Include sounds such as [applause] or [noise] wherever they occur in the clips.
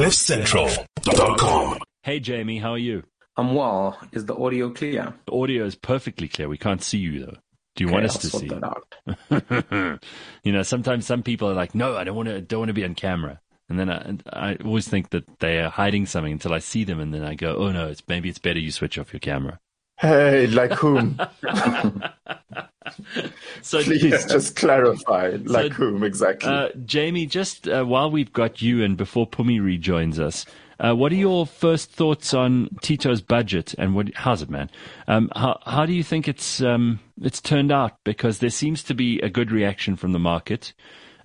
CliffCentral.com. Hey, Jamie, how are you? I'm well. Is the audio clear? The audio is perfectly clear. We can't see you, though. Do you Okay, want us I'll to sort see? that out. [laughs] you know, sometimes some people are like, "No, I don't want to. Don't want to be on camera." And then I, I always think that they are hiding something until I see them, and then I go, "Oh no, it's maybe it's better you switch off your camera." Hey, like whom? [laughs] [laughs] So, Please just clarify. Like So, whom exactly? uh, Jamie, just uh, while we've got you and before Phumi rejoins us, uh, what are your first thoughts on Tito's budget and what? How's it, man? Um, how how do you think it's um, it's turned out? Because there seems to be a good reaction from the market.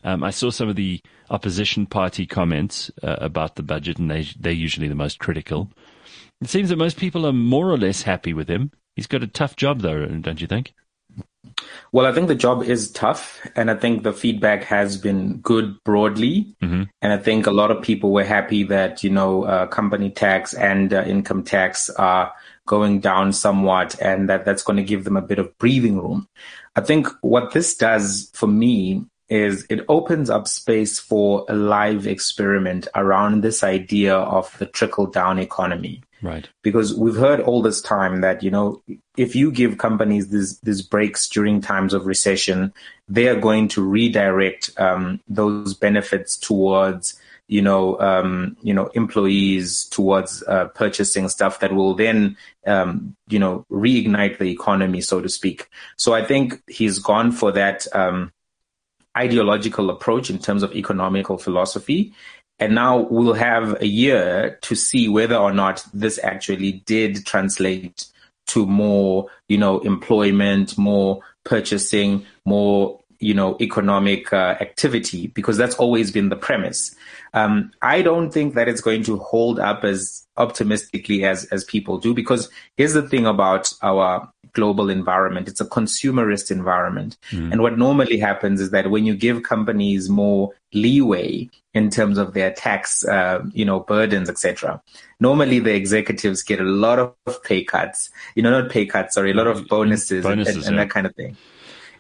Um, I saw some of the opposition party comments uh, about the budget, and they they're usually the most critical. It seems that most people are more or less happy with him. He's got a tough job, though, don't you think? Well, I think the job is tough, and I think the feedback has been good broadly. And I think a lot of people were happy that you know uh, company tax and uh, income tax are going down somewhat, and that that's going to give them a bit of breathing room. I think what this does for me is it opens up space for a live experiment around this idea of the trickle down economy Right. because we've heard all this time that you know if you give companies these these breaks during times of recession, they are going to redirect um, those benefits towards you know um, you know employees towards uh, purchasing stuff that will then um, you know reignite the economy, so to speak. So I think he's gone for that. Um, ideological approach in terms of economical philosophy. And now we'll have a year to see whether or not this actually did translate to more, you know, employment, more purchasing, more, you know, economic uh, activity, because that's always been the premise. Um, I don't think that it's going to hold up as optimistically as as people do, because here's the thing about our global environment. It's a consumerist environment. And what normally happens is that when you give companies more leeway in terms of their tax, uh, you know, burdens, etc., normally the executives get a lot of pay cuts, you know, not pay cuts, sorry, a lot of bonuses, and- Bonuses, and, and yeah. that kind of thing.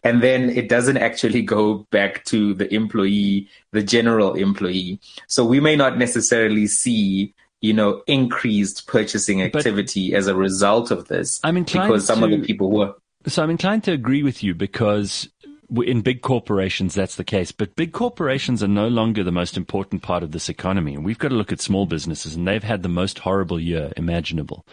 And then it doesn't actually go back to the employee, the general employee. So we may not necessarily see, you know, increased purchasing But- activity as a result of this. I'm inclined because some of the people were So I'm inclined to agree with you because in big corporations that's the case, but big corporations are no longer the most important part of this economy. And we've got to look at small businesses and they've had the most horrible year imaginable.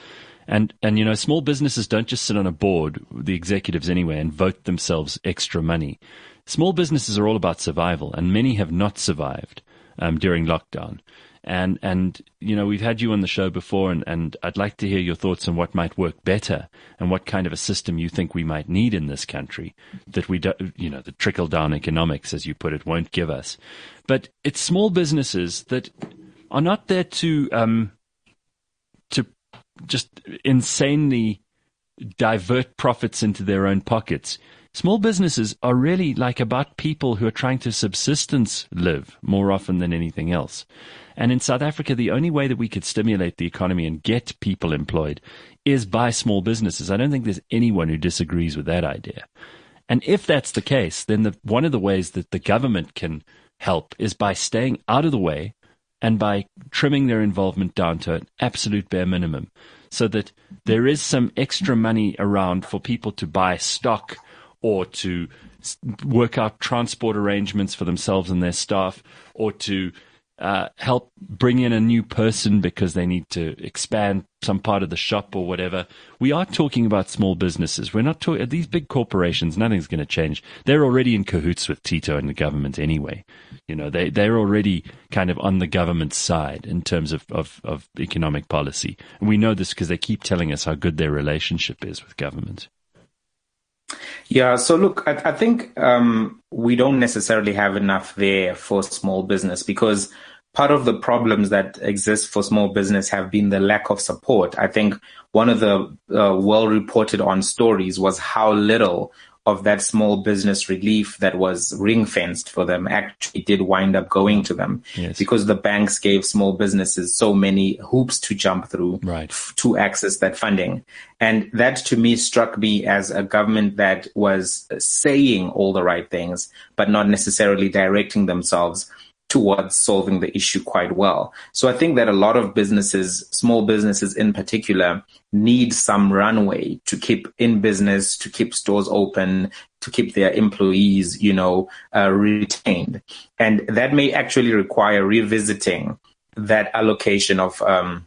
And, and, you know, small businesses don't just sit on a board, the executives anyway, and vote themselves extra money. Small businesses are all about survival and many have not survived, um, during lockdown. And, and, you know, we've had you on the show before and, and I'd like to hear your thoughts on what might work better and what kind of a system you think we might need in this country that we don't, you know, the trickle down economics, as you put it, won't give us. But it's small businesses that are not there to, um, to just insanely divert profits into their own pockets. Small businesses are really like about people who are trying to subsistence live more often than anything else. And in South Africa, the only way that we could stimulate the economy and get people employed is by small businesses. I don't think there's anyone who disagrees with that idea. And if that's the case, then the, one of the ways that the government can help is by staying out of the way and by trimming their involvement down to an absolute bare minimum so that there is some extra money around for people to buy stock or to work out transport arrangements for themselves and their staff or to uh, help bring in a new person because they need to expand some part of the shop or whatever. We are talking about small businesses. We're not talking these big corporations. Nothing's going to change. They're already in cahoots with Tito and the government anyway. You know, they they're already kind of on the government's side in terms of of, of economic policy. And we know this because they keep telling us how good their relationship is with government. Yeah, so look, I, I think um, we don't necessarily have enough there for small business because part of the problems that exist for small business have been the lack of support. I think one of the uh, well reported on stories was how little of that small business relief that was ring fenced for them actually did wind up going to them Yes. because the banks gave small businesses so many hoops to jump through Right. f- to access that funding. And that to me struck me as a government that was saying all the right things, but not necessarily directing themselves towards solving the issue quite well. So I think that a lot of businesses, small businesses in particular, need some runway to keep in business, to keep stores open, to keep their employees, you know, uh, retained. And that may actually require revisiting that allocation of um,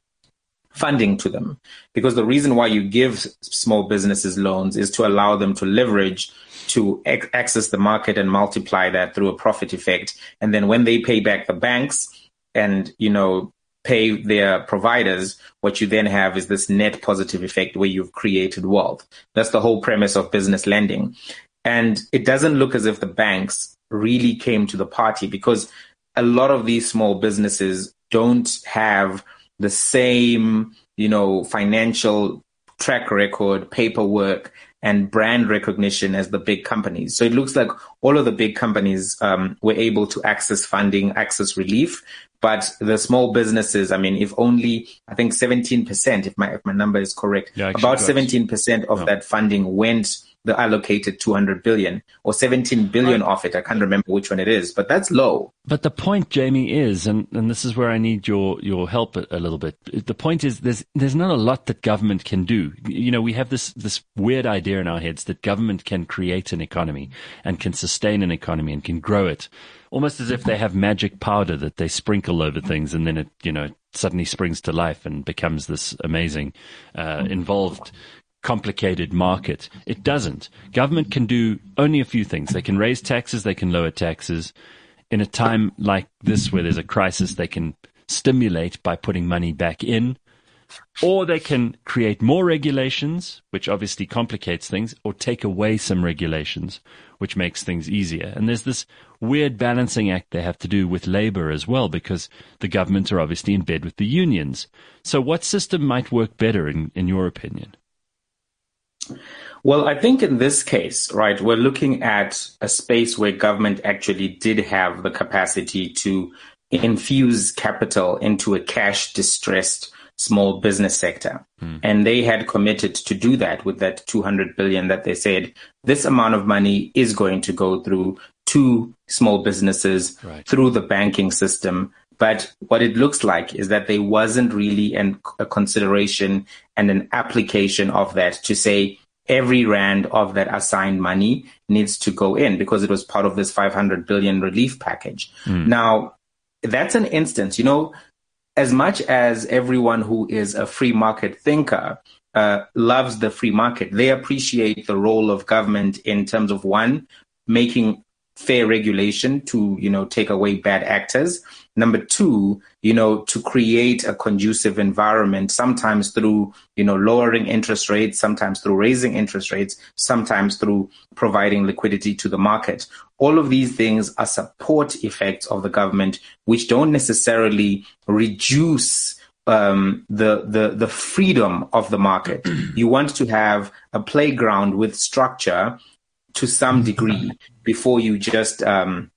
funding to them. Because the reason why you give small businesses loans is to allow them to leverage to ac- access the market and multiply that through a profit effect. And then when they pay back the banks and, you know, pay their providers, what you then have is this net positive effect where you've created wealth. That's the whole premise of business lending. And it doesn't look as if the banks really came to the party because a lot of these small businesses don't have the same, you know, financial track record, paperwork, and brand recognition as the big companies. So it looks like all of the big companies um, were able to access funding, access relief, but the small businesses, I mean, if only I think 17%, if my if my number is correct, Yeah, about 17% of Yeah. that funding went the allocated 200 billion or 17 billion of it. I can't remember which one it is, but that's low. But the point, Jamie, is, and, and this is where I need your, your help a, a little bit. The point is there's, there's not a lot that government can do. You know, we have this, this weird idea in our heads that government can create an economy and can sustain an economy and can grow it. Almost as if they have magic powder that they sprinkle over things and then it, you know, suddenly springs to life and becomes this amazing, uh, involved complicated market. It doesn't. Government can do only a few things. They can raise taxes, they can lower taxes. In a time like this where there's a crisis, they can stimulate by putting money back in. Or they can create more regulations, which obviously complicates things, or take away some regulations, which makes things easier. And there's this weird balancing act they have to do with labor as well, because the government are obviously in bed with the unions. So what system might work better in, in your opinion? Well, I think in this case, right, we're looking at a space where government actually did have the capacity to infuse capital into a cash distressed small business sector. Hmm. And they had committed to do that with that 200 billion that they said this amount of money is going to go through to small businesses Right. through the banking system. But what it looks like is that there wasn't really an, a consideration and an application of that to say every rand of that assigned money needs to go in because it was part of this 500 billion relief package. Now, that's an instance, you know, as much as everyone who is a free market thinker uh, loves the free market, they appreciate the role of government in terms of one, making fair regulation to, you know, take away bad actors. Number two, you know, to create a conducive environment, sometimes through, you know, lowering interest rates, sometimes through raising interest rates, sometimes through providing liquidity to the market. All of these things are support effects of the government, which don't necessarily reduce um, the the the freedom of the market. [clears throat] you want to have a playground with structure to some degree before you just um,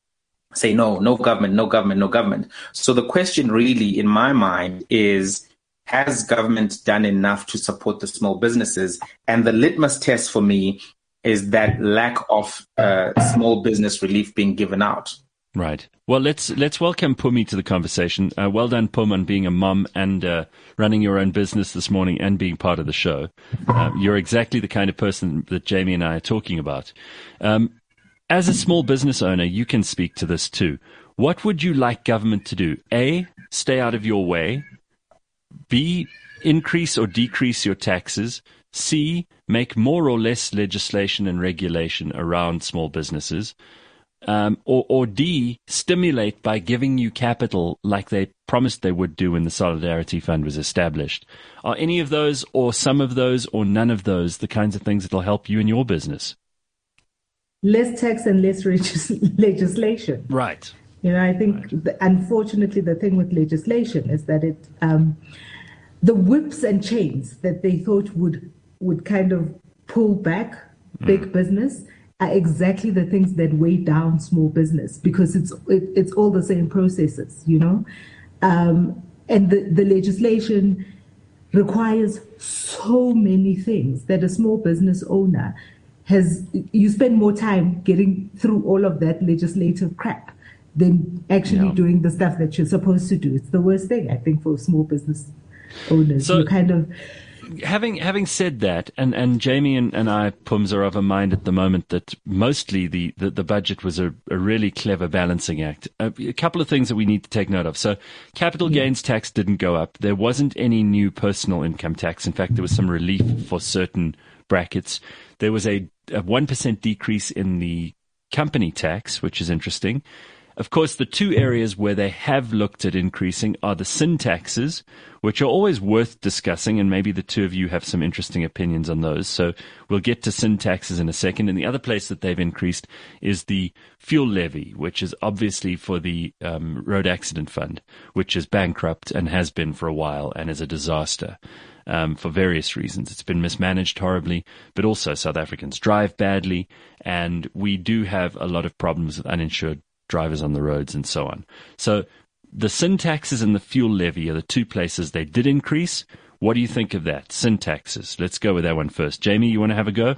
say no, no government, no government, no government. So the question really, in my mind, is has government done enough to support the small businesses? And the litmus test for me is that lack of uh, small business relief being given out. Right. Well, let's let's welcome Phumi to the conversation. Uh, well done, Pum, on being a mum and uh, running your own business this morning and being part of the show. Um, you're exactly the kind of person that Jamie and I are talking about. Um, as a small business owner, you can speak to this too. What would you like government to do? A, stay out of your way. B, increase or decrease your taxes. C, make more or less legislation and regulation around small businesses. Um, or, or D, stimulate by giving you capital like they promised they would do when the Solidarity Fund was established. Are any of those, or some of those, or none of those the kinds of things that will help you in your business? Less tax and less [laughs] legislation. Right. You know, I think the, unfortunately the thing with legislation is that it um, the whips and chains that they thought would would kind of pull back big business are exactly the things that weigh down small business because it's it, it's all the same processes, you know, um, and the the legislation requires so many things that a small business owner has you spend more time getting through all of that legislative crap than actually Yeah. doing the stuff that you're supposed to do. It's the worst thing, I think, for small business owners. So- you kind of having having said that, and, and Jamie and, and I, Pums, are of a mind at the moment that mostly the, the, the budget was a, a really clever balancing act. A, a couple of things that we need to take note of. So, capital gains tax didn't go up. There wasn't any new personal income tax. In fact, there was some relief for certain brackets. There was a, a 1% decrease in the company tax, which is interesting. Of course, the two areas where they have looked at increasing are the sin taxes, which are always worth discussing, and maybe the two of you have some interesting opinions on those. So we'll get to sin taxes in a second. And the other place that they've increased is the fuel levy, which is obviously for the um, road accident fund, which is bankrupt and has been for a while and is a disaster. Um, for various reasons. It's been mismanaged horribly, but also South Africans drive badly, and we do have a lot of problems with uninsured drivers on the roads and so on. So the sin taxes and the fuel levy are the two places they did increase. What do you think of that? Sin taxes. Let's go with that one first. Jamie, you want to have a go?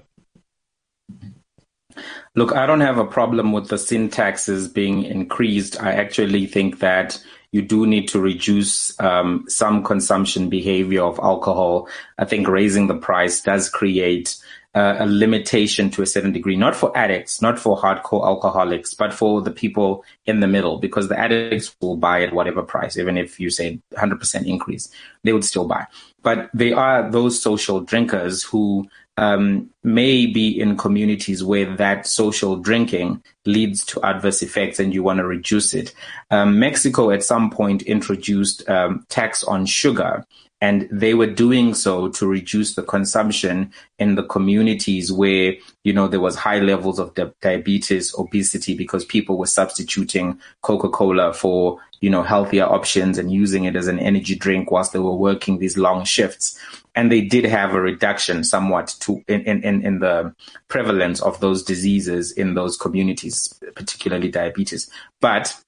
Look, I don't have a problem with the sin taxes being increased. I actually think that you do need to reduce um, some consumption behavior of alcohol. I think raising the price does create uh, a limitation to a certain degree, not for addicts, not for hardcore alcoholics, but for the people in the middle, because the addicts will buy at whatever price, even if you say 100% increase, they would still buy. But they are those social drinkers who um, may be in communities where that social drinking leads to adverse effects and you want to reduce it. Um, Mexico at some point introduced um, tax on sugar and they were doing so to reduce the consumption in the communities where you know there was high levels of di- diabetes obesity because people were substituting coca-cola for you know healthier options and using it as an energy drink whilst they were working these long shifts and they did have a reduction somewhat to in, in, in the prevalence of those diseases in those communities particularly diabetes but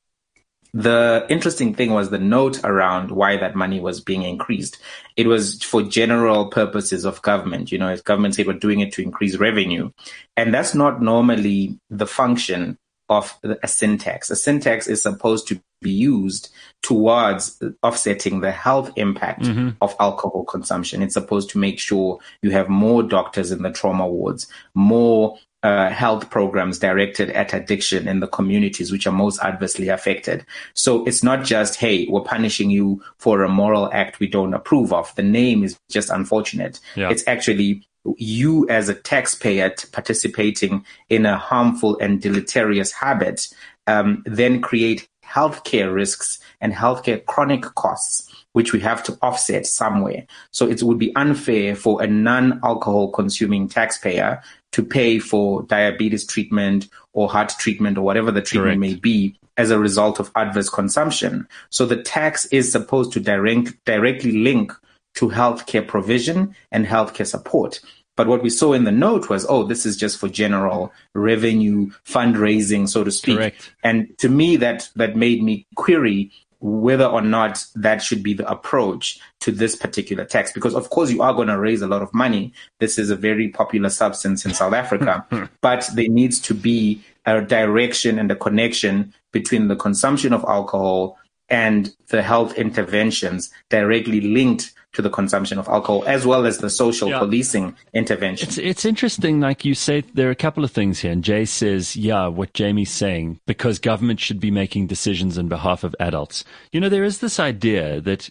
the interesting thing was the note around why that money was being increased. It was for general purposes of government. You know, if government said we're doing it to increase revenue, and that's not normally the function of a sin tax. A sin tax is supposed to be used towards offsetting the health impact of alcohol consumption. It's supposed to make sure you have more doctors in the trauma wards, more uh, health programs directed at addiction in the communities which are most adversely affected. So it's not just, hey, we're punishing you for a moral act we don't approve of. The name is just unfortunate. Yeah. It's actually you as a taxpayer participating in a harmful and deleterious habit, um, then create healthcare risks and healthcare chronic costs which we have to offset somewhere. So it would be unfair for a non-alcohol consuming taxpayer to pay for diabetes treatment or heart treatment or whatever the treatment Correct. may be as a result of adverse consumption. So the tax is supposed to direct, directly link to healthcare provision and healthcare support. But what we saw in the note was, oh, this is just for general revenue fundraising, so to speak. Correct. And to me, that that made me query whether or not that should be the approach to this particular tax. Because of course you are going to raise a lot of money. This is a very popular substance in South Africa, [laughs] but there needs to be a direction and a connection between the consumption of alcohol and the health interventions directly linked to the consumption of alcohol, as well as the social Yeah. policing intervention. It's it's interesting, like you say, there are a couple of things here. And Jay says, yeah, what Jamie's saying, because government should be making decisions on behalf of adults. You know, there is this idea that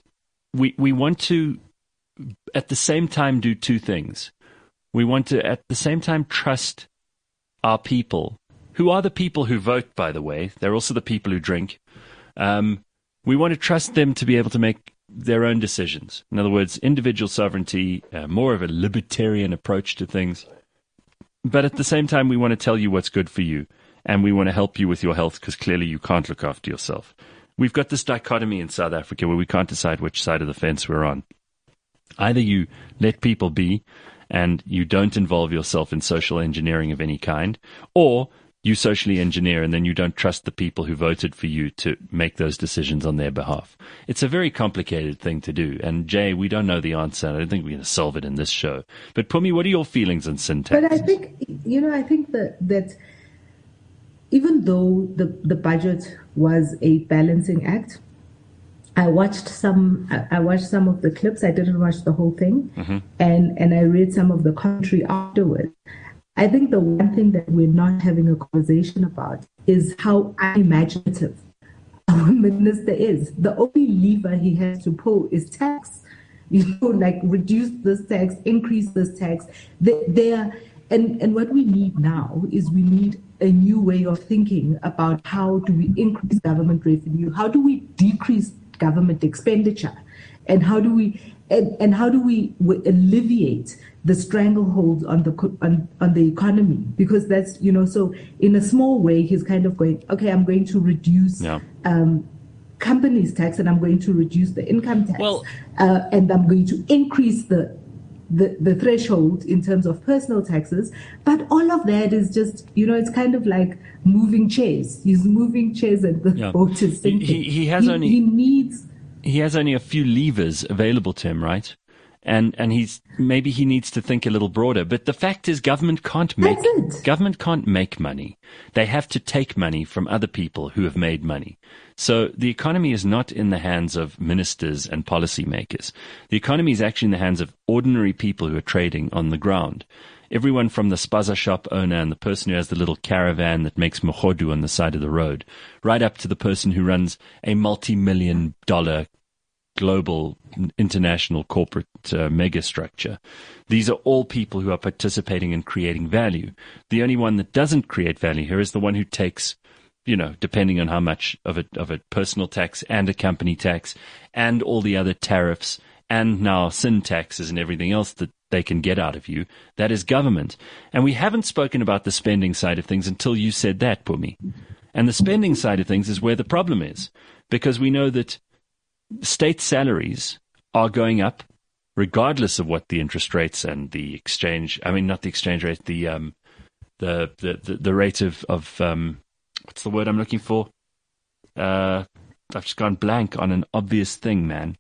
we we want to at the same time do two things. We want to at the same time trust our people, who are the people who vote, by the way. They're also the people who drink. Um, we want to trust them to be able to make their own decisions. In other words, individual sovereignty, uh, more of a libertarian approach to things. But at the same time, we want to tell you what's good for you, and we want to help you with your health because clearly you can't look after yourself. We've got this dichotomy in South Africa where we can't decide which side of the fence we're on. Either you let people be and you don't involve yourself in social engineering of any kind, or you socially engineer and then you don't trust the people who voted for you to make those decisions on their behalf. It's a very complicated thing to do. And Jay, we don't know the answer. I don't think we're going to solve it in this show. But Phumi, what are your feelings on sin tax? But I think, you know, I think that, that even though the, the budget was a balancing act. I watched some. I watched some of the clips. I didn't watch the whole thing, mm-hmm. and and I read some of the commentary afterwards. I think the one thing that we're not having a conversation about is how unimaginative our [laughs] minister is. The only lever he has to pull is tax. [laughs] You know, like reduce this tax, increase this tax. They and and what we need now is we need a new way of thinking about how do we increase government revenue, how do we decrease government expenditure, and how do we and, and how do we alleviate the stranglehold on the on, on the economy because that's you know so in a small way he's kind of going okay i'm going to reduce yeah. um, companies tax and i'm going to reduce the income tax well, uh, and i'm going to increase the the, the threshold in terms of personal taxes, but all of that is just, you know, it's kind of like moving chairs. He's moving chairs and the yeah. boat is sinking. He, he has he, only he needs he has only a few levers available to him, right? And and he's maybe he needs to think a little broader. But the fact is, government can't make government can't make money. They have to take money from other people who have made money. So the economy is not in the hands of ministers and policymakers. The economy is actually in the hands of ordinary people who are trading on the ground everyone from the spaza shop owner and the person who has the little caravan that makes mogodu on the side of the road, right up to the person who runs a multi-million dollar global international corporate uh, megastructure. These are all people who are participating in creating value. The only one that doesn't create value here is the one who takes you know, depending on how much of a of a personal tax and a company tax and all the other tariffs and now sin taxes and everything else that they can get out of you. That is government. And we haven't spoken about the spending side of things until you said that, Phumi. And the spending side of things is where the problem is, because we know that state salaries are going up regardless of what the interest rates and the exchange, I mean, not the exchange rate, the, um, the, the, the, the rate of, of, um, what's the word I'm looking for? Uh, I've just gone blank on an obvious thing, man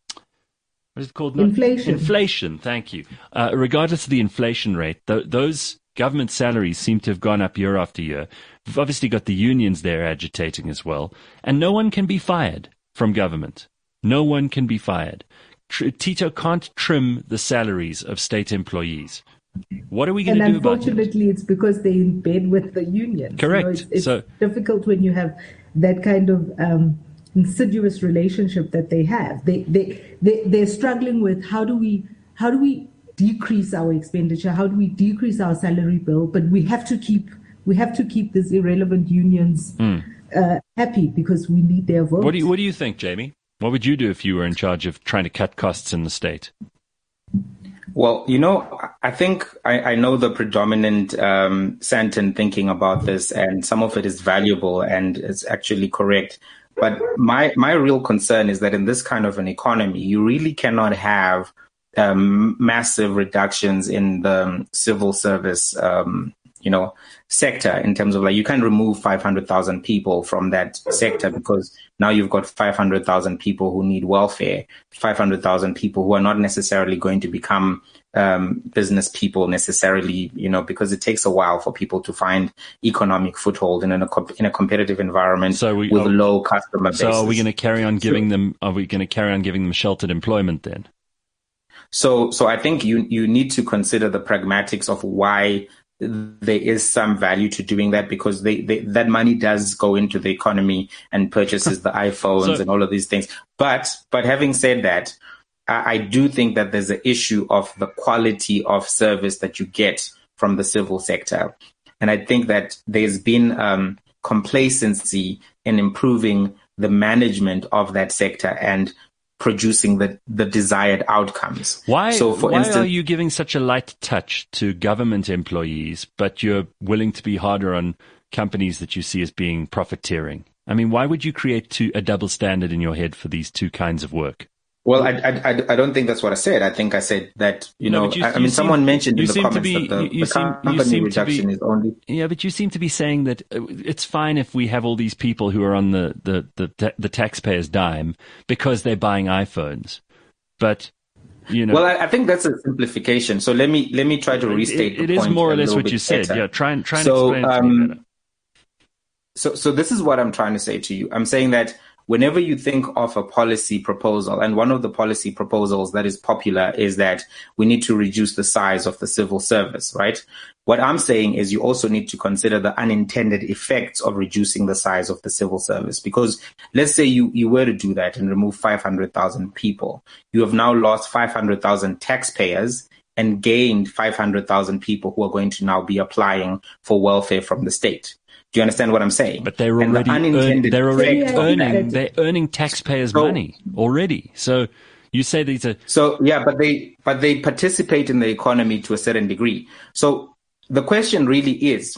what is it called? Inflation. Inflation. Thank you. Uh, regardless of the inflation rate, th- those government salaries seem to have gone up year after year. We've obviously got the unions there agitating as well, and no one can be fired from government. No one can be fired. Tr- Tito can't trim the salaries of state employees. What are we going to do about it? Unfortunately, it's because they're in bed with the unions. Correct. You know, it's, it's so, difficult when you have that kind of um, insidious relationship that they have. They they they they're struggling with how do we how do we decrease our expenditure? How do we decrease our salary bill? But we have to keep we have to keep these irrelevant unions mm. uh, happy because we need their votes. What do you what do you think, Jamie? What would you do if you were in charge of trying to cut costs in the state? Well, you know, I think I, I know the predominant um, Sandton thinking about this, and some of it is valuable and it's actually correct. But my my real concern is that in this kind of an economy, you really cannot have um, massive reductions in the civil service, um, you know, sector in terms of like you can remove 500,000 people from that sector because now you've got 500,000 people who need welfare, 500,000 people who are not necessarily going to become um, business people necessarily, you know, because it takes a while for people to find economic foothold in a in a competitive environment so we, with are, low customer base. So are we going to carry on giving them? Are we going to carry on giving them sheltered employment then? So, so I think you you need to consider the pragmatics of why there is some value to doing that because they, they, that money does go into the economy and purchases the [laughs] iPhones so, and all of these things. But but having said that, I, I do think that there's an issue of the quality of service that you get from the civil sector, and I think that there's been um, complacency in improving the management of that sector and producing the, the desired outcomes. Why, so for why instance, are you giving such a light touch to government employees, but you're willing to be harder on companies that you see as being profiteering? I mean, why would you create two, a double standard in your head for these two kinds of work? Well, I, I, I don't think that's what I said. I think I said that, you no, know, you, I, I mean, seem, someone mentioned in the comments be, that the, the seem, company reduction be, is only. Yeah, but you seem to be saying that uh, it's fine if we have all these people who are on the, the, the, the taxpayer's dime because they're buying iPhones. But, you know. Well, I, I think that's a simplification. So let me, let me try to restate it, it is more or less what you said. Yeah, try and, try and so, explain um, so so this is what I'm trying to say to you. I'm saying that whenever you think of a policy proposal, and one of the policy proposals that is popular is that we need to reduce the size of the civil service, right? What I'm saying is you also need to consider the unintended effects of reducing the size of the civil service. Because let's say you, you were to do that and remove 500,000 people. You have now lost 500,000 taxpayers and gained 500,000 people who are going to now be applying for welfare from the state. Do you understand what I'm saying? But they're already, the earn, they're already earning, they're earning taxpayers' so, money already. So you say these are. So, yeah, but they, but they participate in the economy to a certain degree. So the question really is,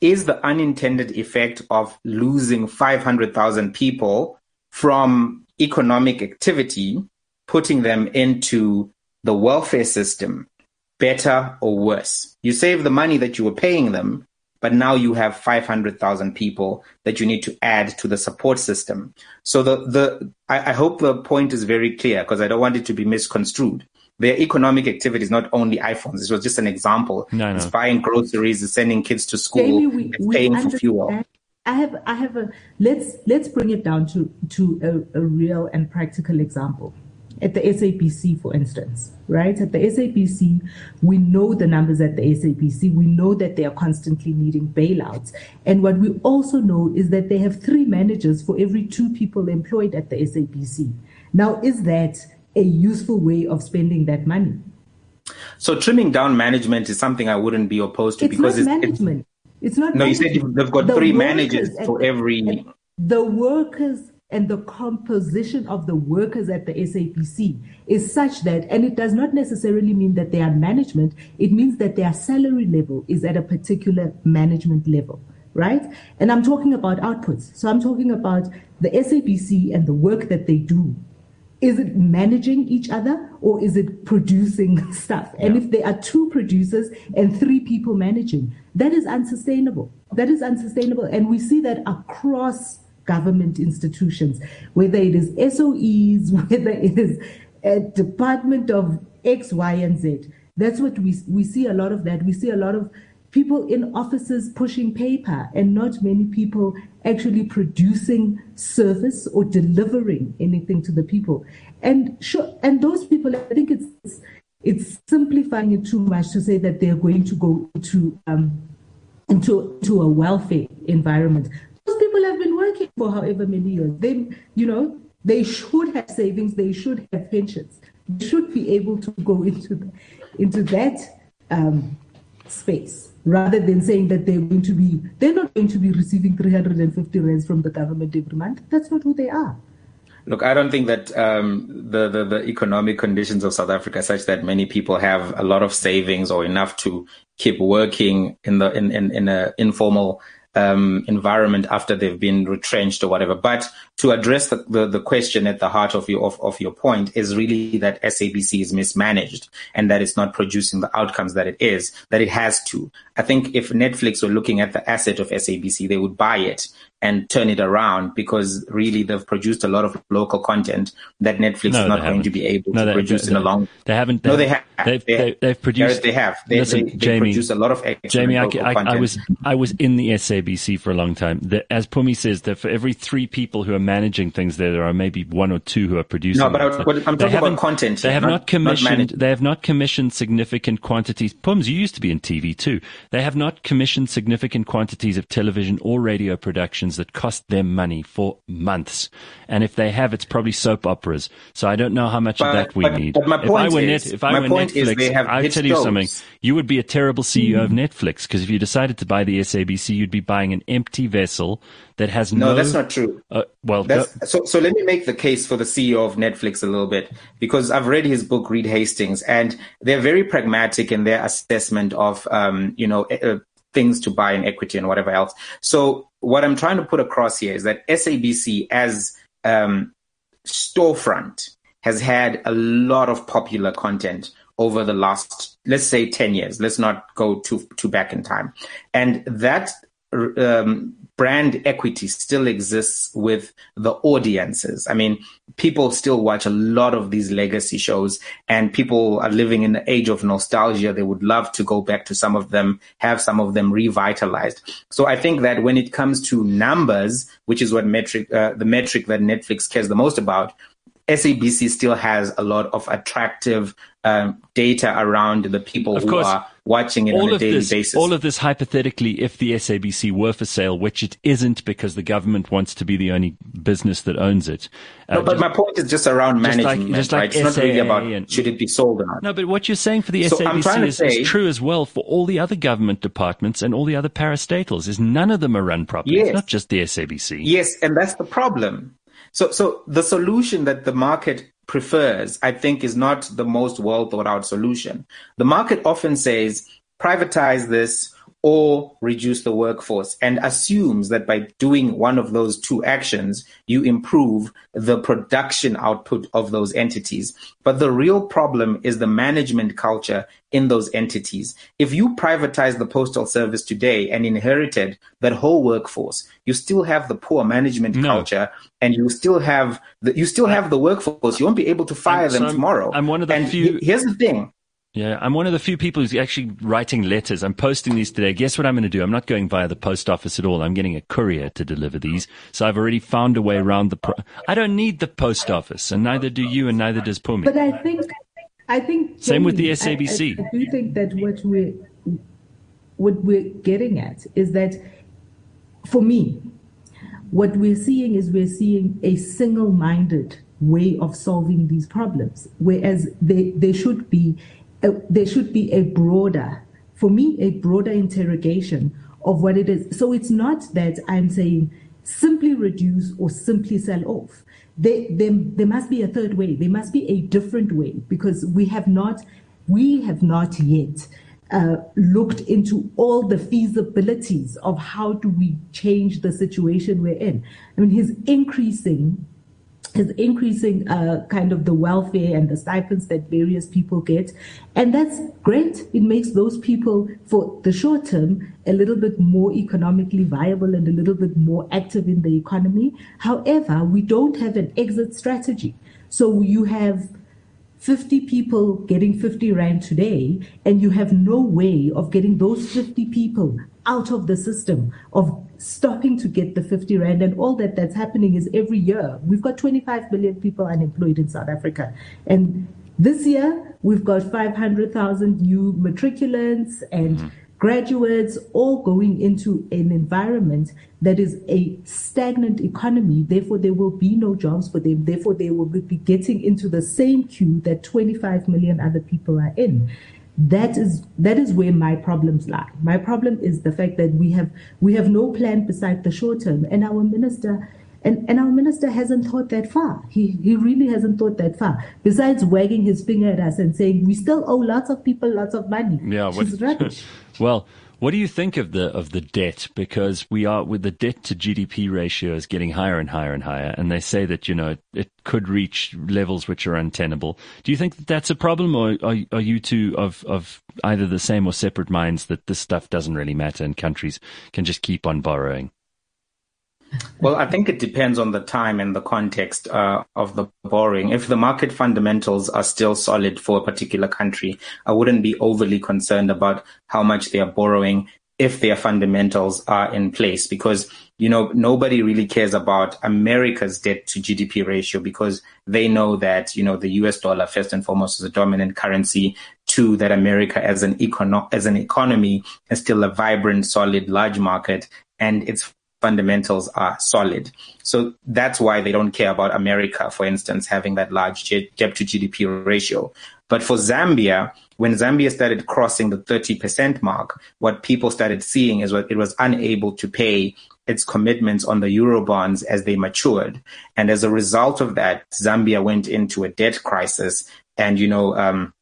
is the unintended effect of losing 500,000 people from economic activity, putting them into the welfare system better or worse? You save the money that you were paying them, but now you have 500,000 people that you need to add to the support system. So the, the, I, I hope the point is very clear because I don't want it to be misconstrued. Their economic activity is not only iPhones. This was just an example. No, no. It's buying groceries, it's sending kids to school, Jamie, we, it's paying for fuel. I have, I have a, let's, let's bring it down to, to a, a real and practical example at the SABC, for instance, right? At the SABC, we know the numbers at the SABC. We know that they are constantly needing bailouts. And what we also know is that they have three managers for every two people employed at the SABC. Now, is that a useful way of spending that money? So trimming down management is something I wouldn't be opposed to it's because not it's management. It's, it's not. No, management. you said they've got the three managers for every. The workers and the composition of the workers at the SABC is such that, and it does not necessarily mean that they are management, it means that their salary level is at a particular management level, right? And I'm talking about outputs. So I'm talking about the SAPC and the work that they do. Is it managing each other or is it producing [laughs] stuff? Yeah. And if there are two producers and three people managing, that is unsustainable. That is unsustainable. And we see that across government institutions, whether it is SOEs, [laughs] whether it is a department of X, Y, and Z. That's what we, we see a lot of that. We see a lot of people in offices pushing paper and not many people actually producing service or delivering anything to the people. And sure, and those people, I think it's it's simplifying it too much to say that they're going to go to um, into to a welfare environment people have been working for however many years. They, you know, they should have savings. They should have pensions. They should be able to go [laughs] into the, into that um, space rather than saying that they're going to be they're not going to be receiving 350 rands from the government every month. That's not who they are. Look, I don't think that um, the, the, the economic conditions of South Africa such that many people have a lot of savings or enough to keep working in the in in, in a informal um, environment after they've been retrenched or whatever. But to address the, the, the, question at the heart of your of, of your point is really that SABC is mismanaged and that it's not producing the outcomes that it is, that it has to. I think if Netflix were looking at the asset of SABC, they would buy it and turn it around because really they've produced a lot of local content that Netflix no, is not going to be able no, to they, produce they, in a long. They haven't. They, no, they have. They've, they, have produced. They have. They, listen, they, Jamie, produce a lot of Jamie, I, I, I, was I was in the SABC for a long time. The, as Phumi says, that for every three people who are managing things, there, there are maybe one or two who are producing. No, but I, am talking about content. They have not, not commissioned. Not they have not commissioned significant quantities. Pums, you used to be in TV too. They have not commissioned significant quantities of television or radio productions that cost them money for months. And if they have, it's probably soap operas. So I don't know how much but, of that we but, need. But my point if I were, is, net, if I were Netflix, I'll tell you shows. something. You would be a terrible CEO mm. of Netflix because if you decided to buy the SABC, you'd be buying an empty vessel that has no. No, that's not true. Uh, well, so so let me make the case for the CEO of Netflix a little bit because I've read his book, Reed Hastings, and they're very pragmatic in their assessment of um, you know uh, things to buy in equity and whatever else. So what I'm trying to put across here is that SABC as um, storefront has had a lot of popular content over the last, let's say 10 years. Let's not go too, too back in time. And that um, brand equity still exists with the audiences. I mean, people still watch a lot of these legacy shows and people are living in the age of nostalgia. They would love to go back to some of them, have some of them revitalized. So I think that when it comes to numbers, which is what metric, uh, the metric that Netflix cares the most about, SABC still has a lot of attractive um, data around the people of who course, are watching it on a daily this, basis. All of this hypothetically, if the SABC were for sale, which it isn't because the government wants to be the only business that owns it. Uh, no, but just, my point is just around just like, just like right? It's not really about and, should it be sold or not. No, but what you're saying for the so SABC is, say, is, true as well for all the other government departments and all the other parastatals. Is none of them are run properly. Yes. It's not just the SABC. Yes, and that's the problem. So, so the solution that the market prefers, I think, is not the most well thought out solution. The market often says, privatize this or reduce the workforce and assumes that by doing one of those two actions, you improve the production output of those entities. But the real problem is the management culture in those entities. If you privatize the postal service today and inherited that whole workforce, you still have the poor management No. culture and you still have the, you still have the workforce. You won't be able to fire I'm- them so tomorrow. I'm one of the and few- here's the thing. Yeah, I'm one of the few people who's actually writing letters. I'm posting these today. Guess what I'm going to do? I'm not going via the post office at all. I'm getting a courier to deliver these. So I've already found a way around the. Pro- I don't need the post office, and neither do you, and neither does Phumi. But I think, I think. Same with the Jamie, I- SABC. I, I do think that what we're what we're getting at is that, for me, what we're seeing is we're seeing a single-minded way of solving these problems, whereas they, there should be a, there should be a broader, for me, a broader interrogation of what it is. So it's not that I'm saying simply reduce or simply sell off. There, there, there must be a third way. There must be a different way because we have not, we have not yet uh, looked into all the feasibilities of how do we change the situation we're in. I mean, he's increasing is increasing uh, kind of the welfare and the stipends that various people get. And that's great. It makes those people, for the short term, a little bit more economically viable and a little bit more active in the economy. However, we don't have an exit strategy. So you have 50 people getting 50 Rand today, and you have no way of getting those 50 people out of the system, of stopping to get the 50 Rand. And all that that's happening is every year, we've got 25 million people unemployed in South Africa. And this year, we've got 500,000 new matriculants and mm-hmm. graduates all going into an environment that is a stagnant economy. Therefore, there will be no jobs for them. Therefore, they will be getting into the same queue that 25 million other people are in. That is that is where my problems lie. My problem is the fact that we have we have no plan beside the short term, and our minister and, and our minister hasn't thought that far. He he really hasn't thought that far. Besides wagging his finger at us and saying we still owe lots of people lots of money. Yeah, which is [laughs] rubbish. well, what do you think of the of the debt? Because we are with the debt to GDP ratio is getting higher and higher and higher, and they say that you know it, it could reach levels which are untenable. Do you think that that's a problem, or are, are you two of of either the same or separate minds that this stuff doesn't really matter and countries can just keep on borrowing? Well, I think it depends on the time and the context uh, of the borrowing. If the market fundamentals are still solid for a particular country, I wouldn't be overly concerned about how much they are borrowing if their fundamentals are in place because you know nobody really cares about America's debt to GDP ratio because they know that you know the US dollar first and foremost is a dominant currency two that America as an econo- as an economy is still a vibrant solid large market and its fundamentals are solid. So that's why they don't care about America, for instance, having that large debt to GDP ratio. But for Zambia, when Zambia started crossing the 30% mark, what people started seeing is what it was unable to pay its commitments on the euro bonds as they matured. And as a result of that, Zambia went into a debt crisis and, you know, um,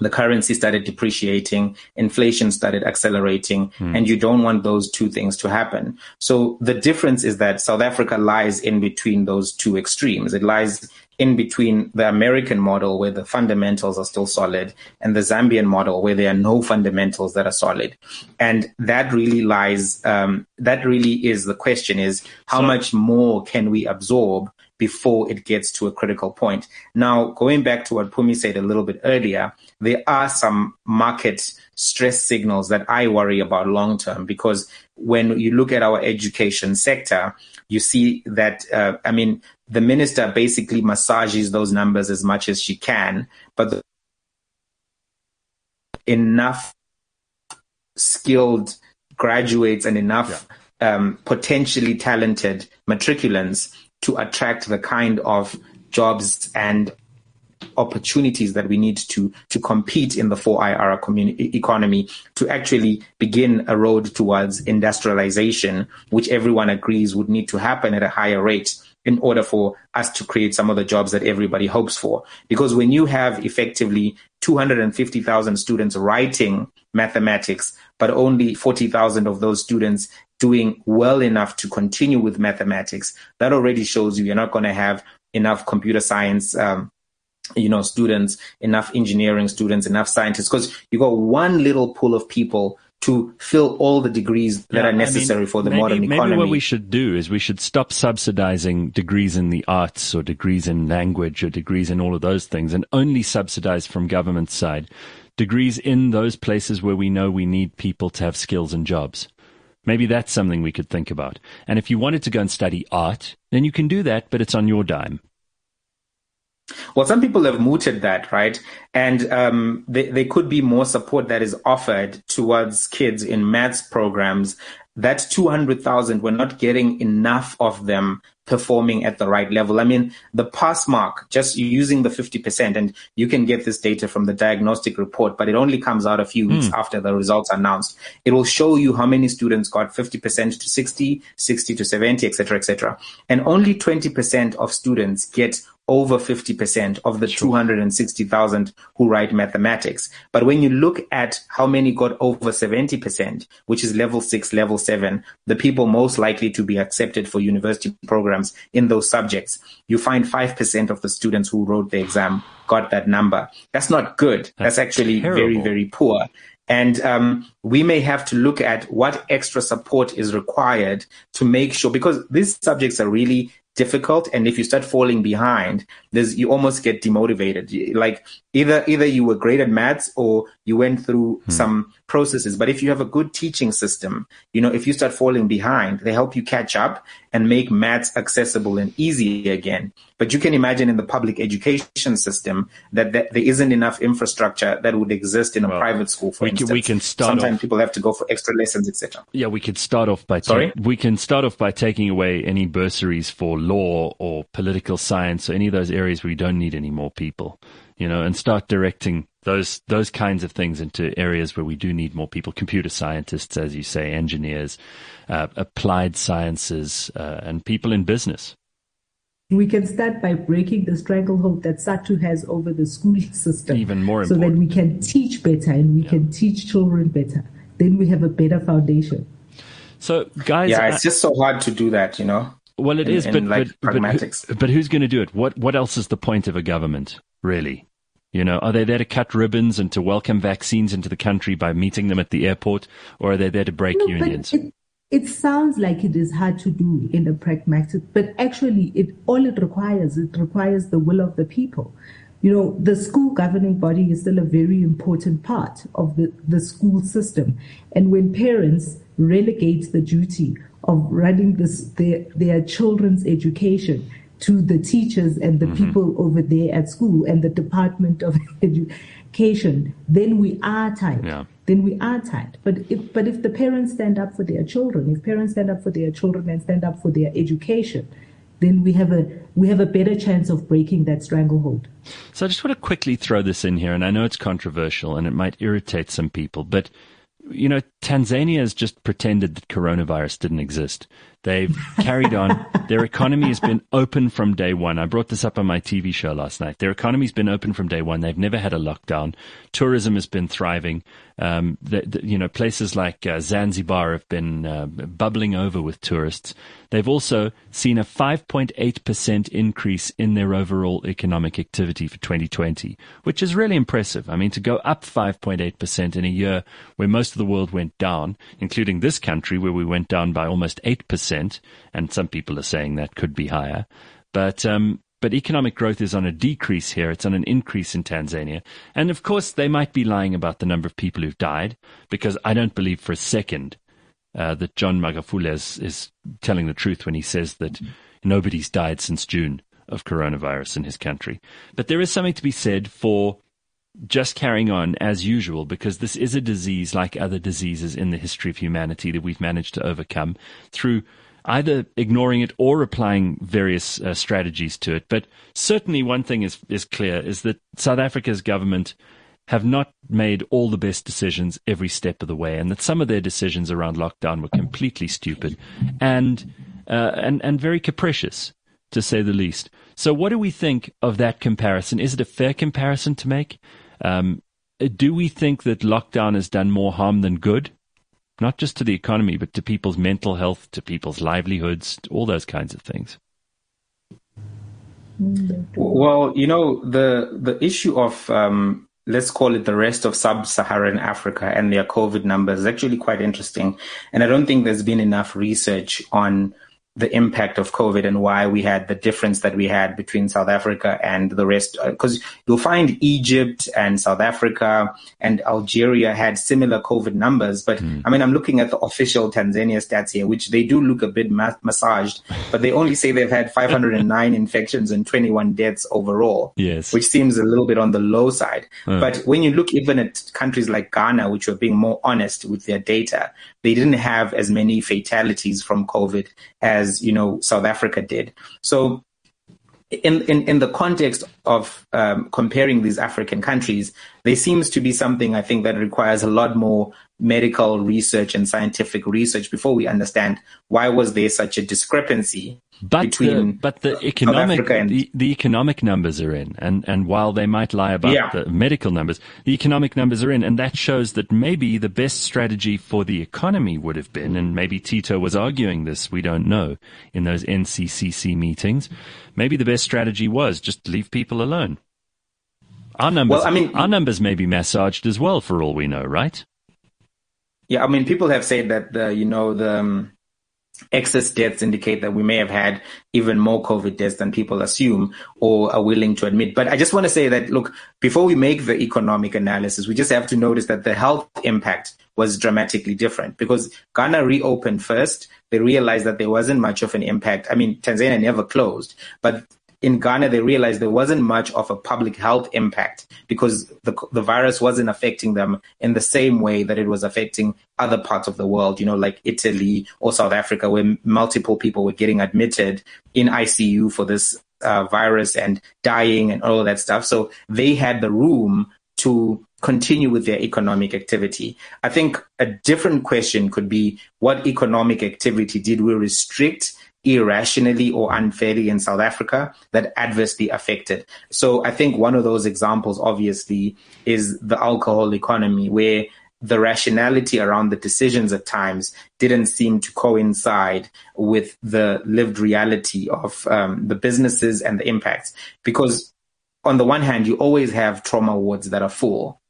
the currency started depreciating, inflation started accelerating, and you don't want those two things to happen. So the difference is that South Africa lies in between those two extremes. It lies in between the American model where the fundamentals are still solid and the Zambian model where there are no fundamentals that are solid. And that really lies, um, that really is the question is how So- much more can we absorb before it gets to a critical point. Now, going back to what Phumi said a little bit earlier, there are some market stress signals that I worry about long term because when you look at our education sector, you see that, uh, I mean, the minister basically massages those numbers as much as she can, but the, enough skilled graduates and enough um, potentially talented matriculants to attract the kind of jobs and opportunities that we need to to compete in the 4IR communi- economy to actually begin a road towards industrialization, which everyone agrees would need to happen at a higher rate in order for us to create some of the jobs that everybody hopes for. Because when you have effectively 250,000 students writing mathematics, but only 40,000 of those students doing well enough to continue with mathematics, that already shows you you're not going to have enough computer science um, you know, students, enough engineering students, enough scientists, because you got one little pool of people to fill all the degrees that Yeah, are I mean, necessary for the maybe, modern maybe economy. what we should do is we should stop subsidizing degrees in the arts or degrees in language or degrees in all of those things and only subsidize from government side degrees in those places where we know we need people to have skills and jobs. Maybe that's something we could think about. And if you wanted to go and study art, then you can do that, but it's on your dime. Well, some people have mooted that, right? And um, there, could be more support that is offered towards kids in maths programs. That's 200,000. We're not getting enough of them performing at the right level. I mean, the pass mark, just using the 50%, and you can get this data from the diagnostic report, but it only comes out a few weeks hmm. after the results are announced. It will show you how many students got 50% to 60, 60 to 70, et cetera, et cetera. And only 20% of students get over 50% of the 260,000 who write mathematics. But when you look at how many got over 70%, which is level six, level seven, the people most likely to be accepted for university programs in those subjects, you find 5% of the students who wrote the exam got that number. That's not good. That's, That's actually very, terrible. very poor. And um, we may have to look at what extra support is required to make sure, because these subjects are really difficult and if you start falling behind there's you almost get demotivated like either either you were great at maths or you went through hmm. some processes. But if you have a good teaching system you know if you start falling behind they help you catch up and make maths accessible and easy again. But you can imagine in the public education system that, that there isn't enough infrastructure that would exist in a Well, private school for we can- we can start sometimes off- people have to go for extra lessons etc Yeah, we could start off by ta- Sorry? we can start off by taking away any bursaries for law or political science or any of those areas where we don't need any more people, you know, and start directing those those kinds of things into areas where we do need more people, computer scientists, as you say, engineers, uh, applied sciences, uh, and people in business. We can start by breaking the stranglehold that SADTU has over the school [laughs] system. Even more So that we can teach better and we can teach children better. Then we have a better foundation. So, guys, yeah I- it's just so hard to do that you know Well, it in- is, in, but like, but, but, pragmatics. but who's going to do it? What what else is the point of a government, really? You know, are they there to cut ribbons and to welcome vaccines into the country by meeting them at the airport, or are they there to break No, unions? But it, it sounds like it is hard to do in a pragmatic, but actually, it all it requires it requires the will of the people. You know, the school governing body is still a very important part of the, the school system, and when parents relegate the duty of running this their their children's education to the teachers and the Mm-hmm. people over there at school and the department of [laughs] education, then we are tight Yeah. then we are tight. But if but if the parents stand up for their children, if parents stand up for their children and stand up for their education, then we have a we have a better chance of breaking that stranglehold. So I just want to quickly throw this in here, and I know it's controversial and it might irritate some people, but you know, Tanzania has just pretended that coronavirus didn't exist. They've carried on. Their economy has been open from day one. I brought this up on my TV show last night. Their economy's been open from day one. They've never had a lockdown. Tourism has been thriving. Um, the, the, you know, places like uh, Zanzibar have been uh, bubbling over with tourists. They've also seen a 5.8% increase in their overall economic activity for 2020, which is really impressive. I mean, to go up 5.8% in a year where most of the world went down, including this country where we went down by almost 8%, and some people are saying that could be higher. But, um, but economic growth is on a decrease here. It's on an increase in Tanzania. And of course, they might be lying about the number of people who've died because I don't believe for a second uh, that John Magufuli is, is telling the truth when he says that nobody's died since June of coronavirus in his country. But there is something to be said for just carrying on as usual because this is a disease like other diseases in the history of humanity that we've managed to overcome through either ignoring it or applying various uh, strategies to it. But certainly one thing is, is clear is that South Africa's government have not made all the best decisions every step of the way, and that some of their decisions around lockdown were completely stupid and uh, and and very capricious, to say the least. So, what do we think of that comparison? Is it a fair comparison to make? Um, do we think that lockdown has done more harm than good? Not just to the economy, but to people's mental health, to people's livelihoods, all those kinds of things. Well, you know the the issue of um, let's call it the rest of sub-Saharan Africa and their COVID numbers is actually quite interesting. And I don't think there's been enough research on the impact of COVID and why we had the difference that we had between South Africa and the rest. Because uh, you'll find Egypt and South Africa and Algeria had similar COVID numbers. But mm. I mean, I'm looking at the official Tanzania stats here, which they do look a bit ma- massaged, but they only say they've had [laughs] 509 infections and 21 deaths overall. Yes. Which seems a little bit on the low side. Uh. But when you look even at countries like Ghana, which were being more honest with their data, they didn't have as many fatalities from COVID as, you know, South Africa did. So in, in, in the context of um, comparing these African countries, there seems to be something I think that requires a lot more medical research and scientific research before we understand why was there such a discrepancy but the, but the economic the, the, economic numbers are in, and and while they might lie about yeah. the medical numbers, the economic numbers are in, and that shows that maybe the best strategy for the economy would have been, and maybe Tito was arguing this, we don't know, in those NCCC meetings, maybe the best strategy was just leave people alone. Our numbers, well, I mean, our numbers may be massaged as well, for all we know, right? Yeah, I mean, people have said that the you know the um, excess deaths indicate that we may have had even more COVID deaths than people assume or are willing to admit. But I just want to say that, look, before we make the economic analysis, we just have to notice that the health impact was dramatically different because Ghana reopened first. They realized that there wasn't much of an impact. I mean, Tanzania never closed, but in Ghana, they realized there wasn't much of a public health impact because the, the virus wasn't affecting them in the same way that it was affecting other parts of the world, you know, like Italy or South Africa, where multiple people were getting admitted in ICU for this uh, virus and dying and all that stuff. So they had the room to continue with their economic activity. I think a different question could be what economic activity did we restrict irrationally or unfairly in South Africa that adversely affected. So I think one of those examples, obviously, is the alcohol economy, where the rationality around the decisions at times didn't seem to coincide with the lived reality of um, the businesses and the impacts. Because on the one hand, you always have trauma wards that are full,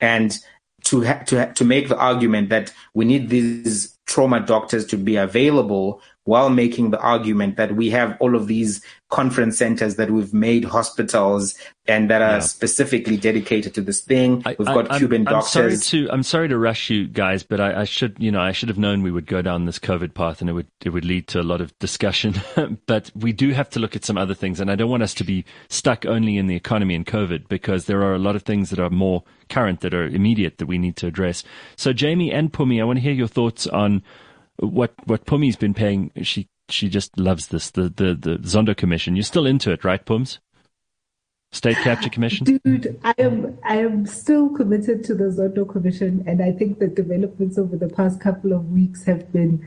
and to ha- to ha- to make the argument that we need these trauma doctors to be available while making the argument that we have all of these conference centers that we've made hospitals and that are yeah. specifically dedicated to this thing. We've got I, Cuban I'm, doctors. I'm sorry to I'm sorry to rush you guys, but I, I, should you know I should have known we would go down this COVID path and it would it would lead to a lot of discussion. [laughs] but we do have to look at some other things, and I don't want us to be stuck only in the economy and COVID because there are a lot of things that are more current that are immediate that we need to address. So Jamie and Phumi, I want to hear your thoughts on what what Phumi's been paying. She she just loves this the the the Zondo Commission. You're still into it, right, Pums? State Capture Commission? [laughs] Dude, I am I am still committed to the Zondo Commission, and I think the developments over the past couple of weeks have been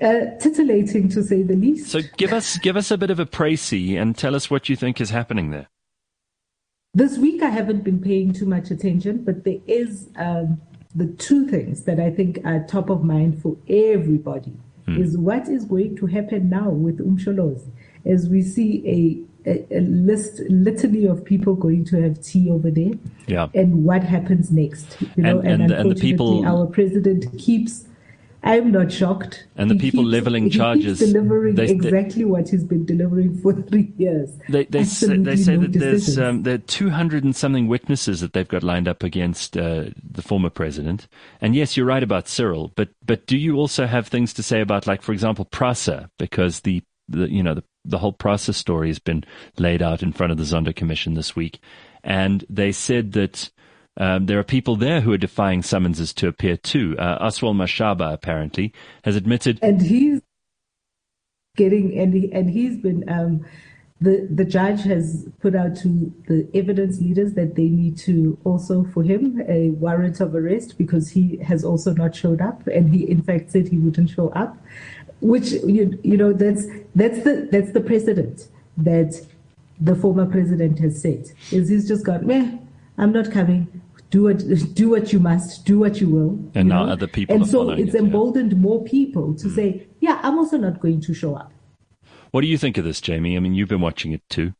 uh, titillating, to say the least. So give us give us a bit of a précis and tell us what you think is happening there. This week, I haven't been paying too much attention, but there is um, the two things that I think are top of mind for everybody hmm. is what is going to happen now with Umsholos as we see a a, a, list litany of people going to have tea over there. Yeah. And what happens next? You know, and, and, and, and the people our president keeps I'm not shocked. And the he people keeps, leveling charges. delivering they, exactly what he's been delivering for three years. They, they say, they say no that there's um, there are 200 and something witnesses that they've got lined up against uh, the former president. And yes, you're right about Cyril, but but do you also have things to say about, like, for example, Prasa, because the, the you know the the whole Prasa story has been laid out in front of the Zondo Commission this week, and they said that um, there are people there who are defying summonses to appear too. Uh, Auswell Mashaba apparently has admitted, and he's getting and he, and he's been. Um, the the judge has put out to the evidence leaders that they need to also for him a warrant of arrest because he has also not showed up and he in fact said he wouldn't show up which you you know that's that's the that's the precedent that the former president has set is he's just gone meh i'm not coming do what do what you must, do what you will. And you now know? other people. And so it's it, emboldened yeah. more people to mm. say, yeah, I'm also not going to show up. What do you think of this, Jamie? I mean, you've been watching it too.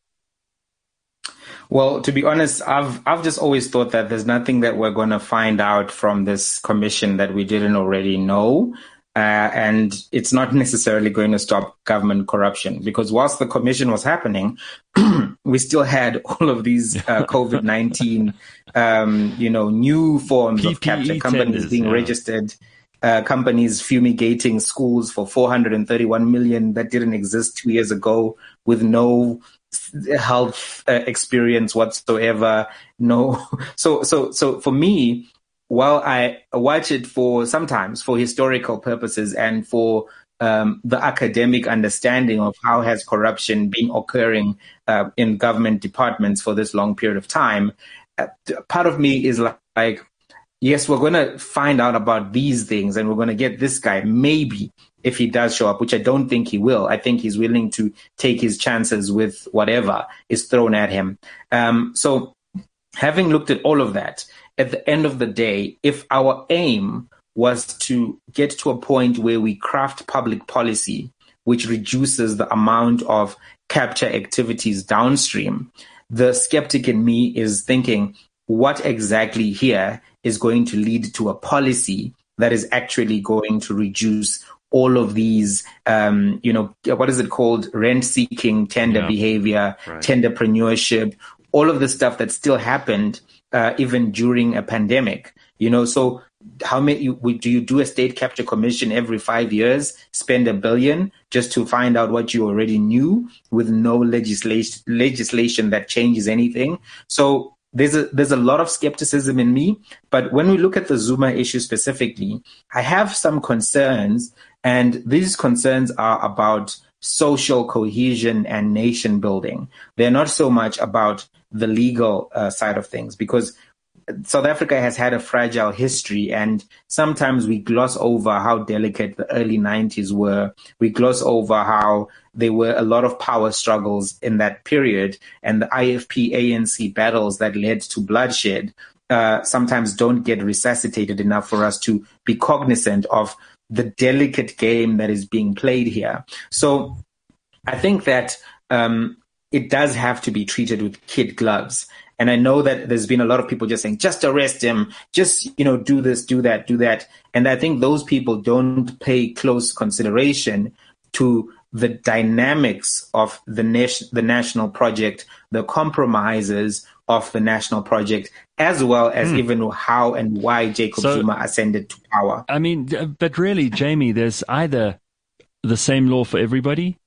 Well, to be honest, I've I've just always thought that there's nothing that we're going to find out from this commission that we didn't already know. Uh, and it's not necessarily going to stop government corruption because whilst the commission was happening, [clears throat] we still had [laughs] all of these uh, [laughs] COVID nineteen, um, you know, new forms PPE of capture companies tenders, being yeah. registered, uh, companies fumigating schools for four hundred and thirty-one million that didn't exist two years ago with no health uh, experience whatsoever. No, [laughs] so so so for me, while I watch it for sometimes for historical purposes and for um, the academic understanding of how has corruption been occurring uh, in government departments for this long period of time, uh, part of me is like, like yes, we're going to find out about these things and we're going to get this guy maybe if he does show up, which I don't think he will. I think he's willing to take his chances with whatever is thrown at him. Um, so having looked at all of that, at the end of the day, if our aim was to get to a point where we craft public policy which reduces the amount of capture activities downstream, the skeptic in me is thinking, what exactly here is going to lead to a policy that is actually going to reduce all of these, um, you know, what is it called? Rent seeking, tender yeah. behavior, right. tenderpreneurship, all of the stuff that still happened uh, even during a pandemic. You know, so how many do you do a state capture commission every five years? Spend a billion just to find out what you already knew with no legislation legislation that changes anything. So there's a there's a lot of skepticism in me. But when we look at the Zuma issue specifically, I have some concerns, and these concerns are about social cohesion and nation building. They're not so much about the legal uh, side of things because South Africa has had a fragile history, and sometimes we gloss over how delicate the early 90s were. We gloss over how there were a lot of power struggles in that period, and the IFP ANC battles that led to bloodshed uh, sometimes don't get resuscitated enough for us to be cognizant of the delicate game that is being played here. So I think that um, it does have to be treated with kid gloves. And I know that there's been a lot of people just saying, just arrest him, just, you know, do this, do that, do that. And I think those people don't pay close consideration to the dynamics of the, nation, the national project, the compromises of the national project, as well as mm. even how and why Jacob so, Zuma ascended to power. I mean, but really, Jamie, there's either the same law for everybody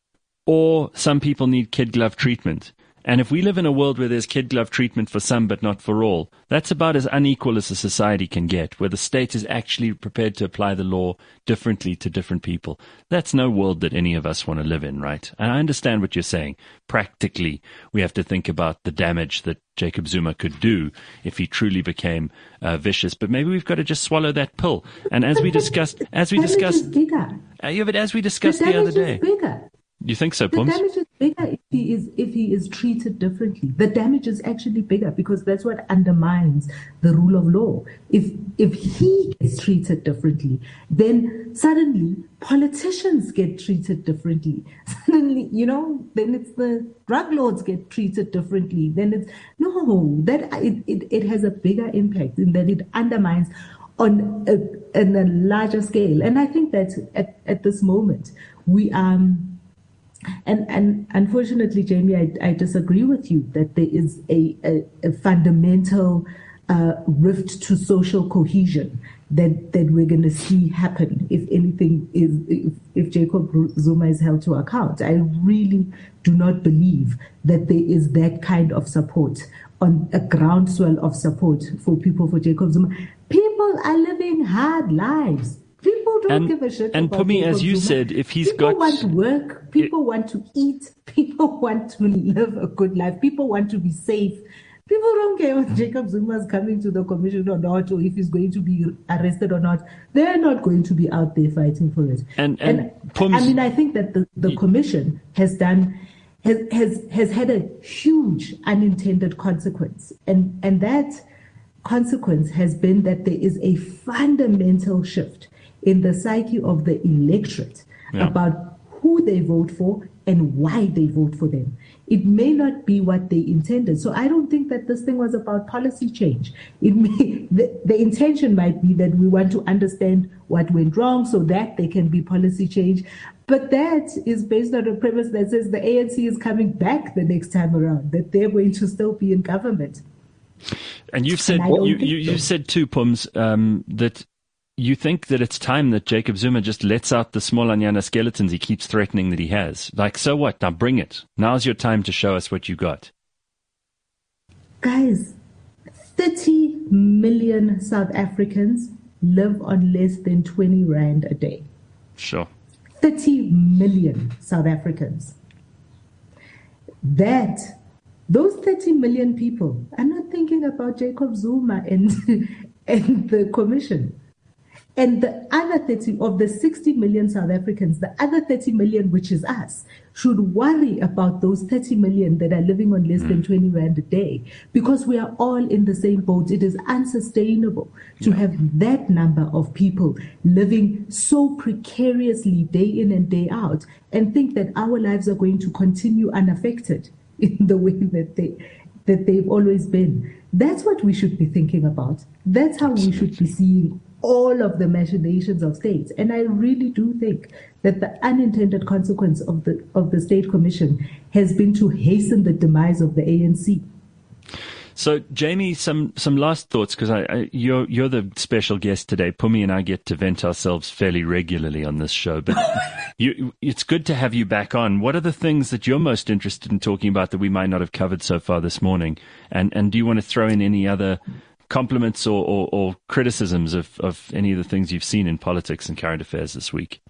or some people need kid glove treatment. And if we live in a world where there's kid glove treatment for some but not for all, that's about as unequal as a society can get, where the state is actually prepared to apply the law differently to different people. That's no world that any of us want to live in, right? And I understand what you're saying. Practically, we have to think about the damage that Jacob Zuma could do if he truly became uh, vicious. But maybe we've got to just swallow that pill. And as we discussed, as we discussed, uh, yeah, but as we discussed the, the other day, bigger. You think so, The damage is bigger if he is if he is treated differently. The damage is actually bigger because that's what undermines the rule of law. If if he gets treated differently, then suddenly politicians get treated differently. [laughs] Suddenly, you know, then it's the drug lords get treated differently. Then it's no that it, it, it has a bigger impact in that it undermines on a, on a larger scale. And I think that at, at this moment we um and and unfortunately, Jamie, I, I disagree with you that there is a, a, a fundamental uh, rift to social cohesion that that we're going to see happen if anything is if, if Jacob Zuma is held to account. I really do not believe that there is that kind of support on a groundswell of support for people for Jacob Zuma. People are living hard lives. People don't And- give a shit. and about Phumi, as you said, if he's people got- people want work, people want to eat, [laughs] people want to live a good life, people want to be safe. People don't care if Jacob Zuma is coming to the commission or not, or if he's going to be arrested or not. They're not going to be out there fighting for it. And- and Pums- I mean, I think that the, the commission has done has has has had a huge unintended consequence, and and that consequence has been that there is a fundamental shift in the psyche of the electorate Yeah. about who they vote for and why they vote for them. It may not be what they intended. So I don't think that this thing was about policy change. It may, [laughs] the, the intention might be that we want to understand what went wrong so that there can be policy change. But that is based on a premise that says the ANC is coming back the next time around, that they're going to still be in government. And you've said don't you, think you, so. said too, Pums, um, that you think that it's time that Jacob Zuma just lets out the small Anyana skeletons he keeps threatening that he has. Like, so what? Now bring it. Now's your time to show us what you got. Guys, 30 million South Africans live on less than 20 Rand a day. Sure. 30 million South Africans. That, those 30 million people are not thinking about Jacob Zuma and, [laughs] and the commission. And the other 30 of the 60 million South Africans, the other 30 million, which is us, should worry about those 30 million that are living on less than mm. 20 Rand a day because we are all in the same boat. It is unsustainable to have that number of people living so precariously day in and day out and think that our lives are going to continue unaffected [laughs] in the way that they that they've always been. That's what we should be thinking about. That's how we should be seeing all of the machinations of states. And I really do think that the unintended consequence of the of the state commission has been to hasten the demise of the ANC. So, Jamie, some, some last thoughts because I, I, you're you're the special guest today. Phumi and I get to vent ourselves fairly regularly on this show, but [laughs] you, it's good to have you back on. What are the things that you're most interested in talking about that we might not have covered so far this morning? And and do you want to throw in any other compliments or, or, or criticisms of, of any of the things you've seen in politics and current affairs this week?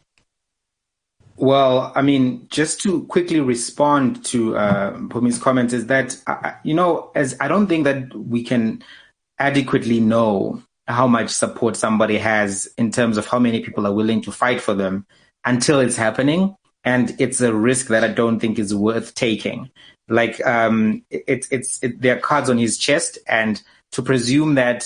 Well, I mean, just to quickly respond to uh, Phumi's comments is that, uh, you know, as I don't think that we can adequately know how much support somebody has in terms of how many people are willing to fight for them until it's happening. And it's a risk that I don't think is worth taking. Like, um, it's, it's, it, there are cards on his chest and to presume that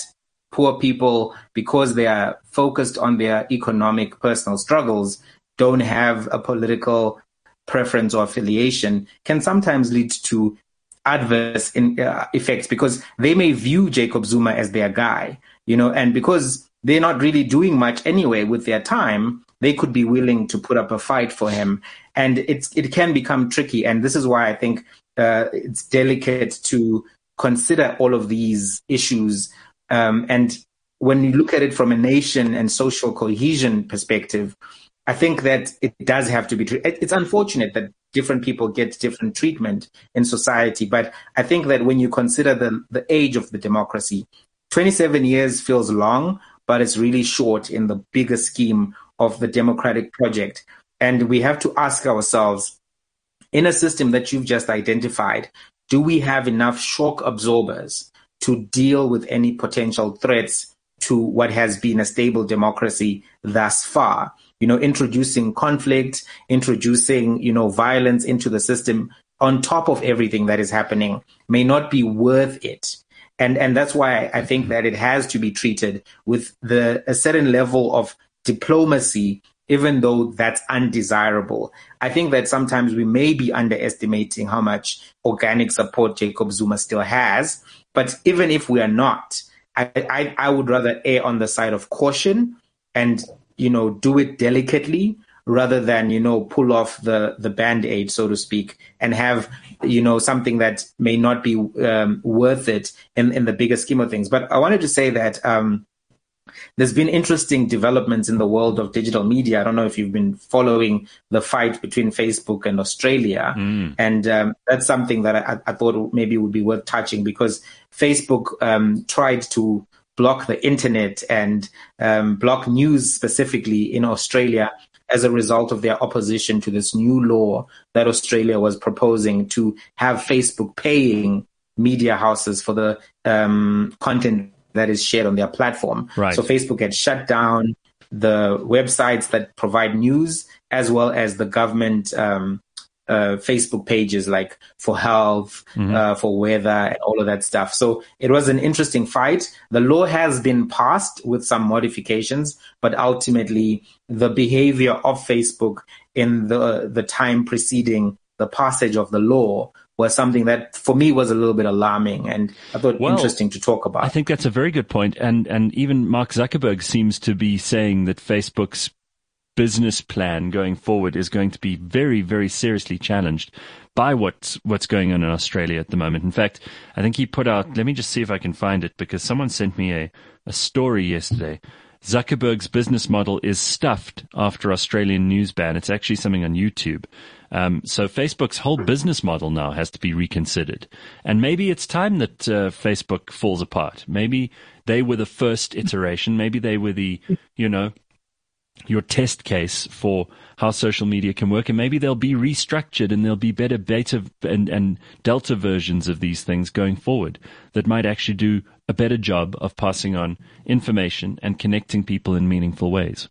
poor people, because they are focused on their economic personal struggles, don't have a political preference or affiliation can sometimes lead to adverse in, uh, effects because they may view Jacob Zuma as their guy, you know, and because they're not really doing much anyway with their time, they could be willing to put up a fight for him, and it's it can become tricky. And this is why I think uh, it's delicate to consider all of these issues. Um, and when you look at it from a nation and social cohesion perspective, I think that it does have to be. It's unfortunate that different people get different treatment in society, but I think that when you consider the, the age of the democracy, 27 years feels long, but it's really short in the bigger scheme of the democratic project. And we have to ask ourselves, in a system that you've just identified, do we have enough shock absorbers to deal with any potential threats to what has been a stable democracy thus far? You know, introducing conflict, introducing, you know, violence into the system on top of everything that is happening may not be worth it. And, and that's why I think that it has to be treated with the, a certain level of diplomacy even though that's undesirable. I think that sometimes we may be underestimating how much organic support Jacob Zuma still has. But even if we are not, I, I, I would rather err on the side of caution and, you know, do it delicately rather than, you know, pull off the, the band-aid, so to speak, and have, you know, something that may not be um, worth it in, in the bigger scheme of things. But I wanted to say that, um, there's been interesting developments in the world of digital media. I don't know if you've been following the fight between Facebook and Australia. Mm. And um, that's something that I, I, thought maybe would be worth touching because Facebook um, tried to block the internet and um, block news specifically in Australia as a result of their opposition to this new law that Australia was proposing to have Facebook paying media houses for the um, content that is shared on their platform. Right. So Facebook had shut down the websites that provide news as well as the government um, uh, Facebook pages like for health, mm-hmm. uh, for weather, and all of that stuff. So it was an interesting fight. The law has been passed with some modifications, but ultimately the behavior of Facebook in the the time preceding the passage of the law was something that for me was a little bit alarming and I thought well, interesting to talk about. I think that's a very good point. And, and even Mark Zuckerberg seems to be saying that Facebook's business plan going forward is going to be very, very seriously challenged by what's, what's going on in Australia at the moment. In fact, I think he put out, let me just see if I can find it because someone sent me a, a story yesterday. Zuckerberg's business model is stuffed after Australian news ban. It's actually something on YouTube. Um, so Facebook's whole business model now has to be reconsidered. And maybe it's time that uh, Facebook falls apart. Maybe they were the first iteration. Maybe they were the, you know, your test case for how social media can work. And maybe they'll be restructured and there'll be better beta and, and delta versions of these things going forward that might actually do a better job of passing on information and connecting people in meaningful ways.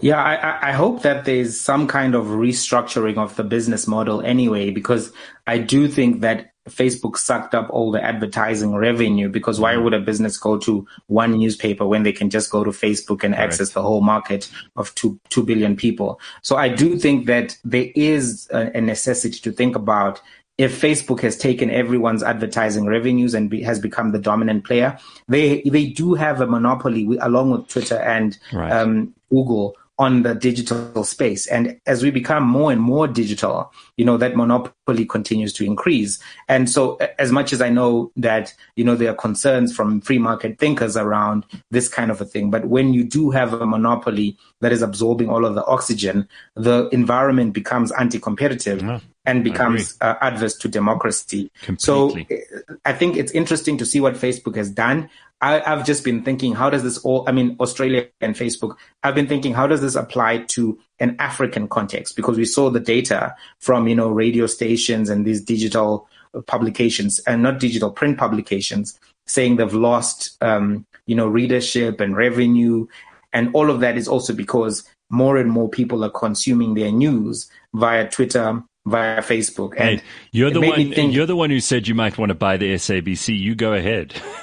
Yeah, I, I hope that there's some kind of restructuring of the business model anyway, because I do think that Facebook sucked up all the advertising revenue because why mm-hmm. would a business go to one newspaper when they can just go to Facebook and access the whole market of two, 2 billion people? So I do think that there is a, a necessity to think about if Facebook has taken everyone's advertising revenues and be, has become the dominant player, they they do have a monopoly along with Twitter and right. um, Google on the digital space. And as we become more and more digital, you know, that monopoly continues to increase. And so as much as I know that, you know, there are concerns from free market thinkers around this kind of a thing, but when you do have a monopoly that is absorbing all of the oxygen, the environment becomes anti-competitive. Yeah and becomes uh, adverse to democracy. Completely. So I think it's interesting to see what Facebook has done. I, have just been thinking, how does this all, I mean, Australia and Facebook, I've been thinking, how does this apply to an African context? Because we saw the data from, you know, radio stations and these digital publications and not digital print publications saying they've lost, um, you know, readership and revenue. And all of that is also because more and more people are consuming their news via Twitter, via Facebook. And hey, you're the one. Think, you're the one who said you might want to buy the SABC. You go ahead. [laughs]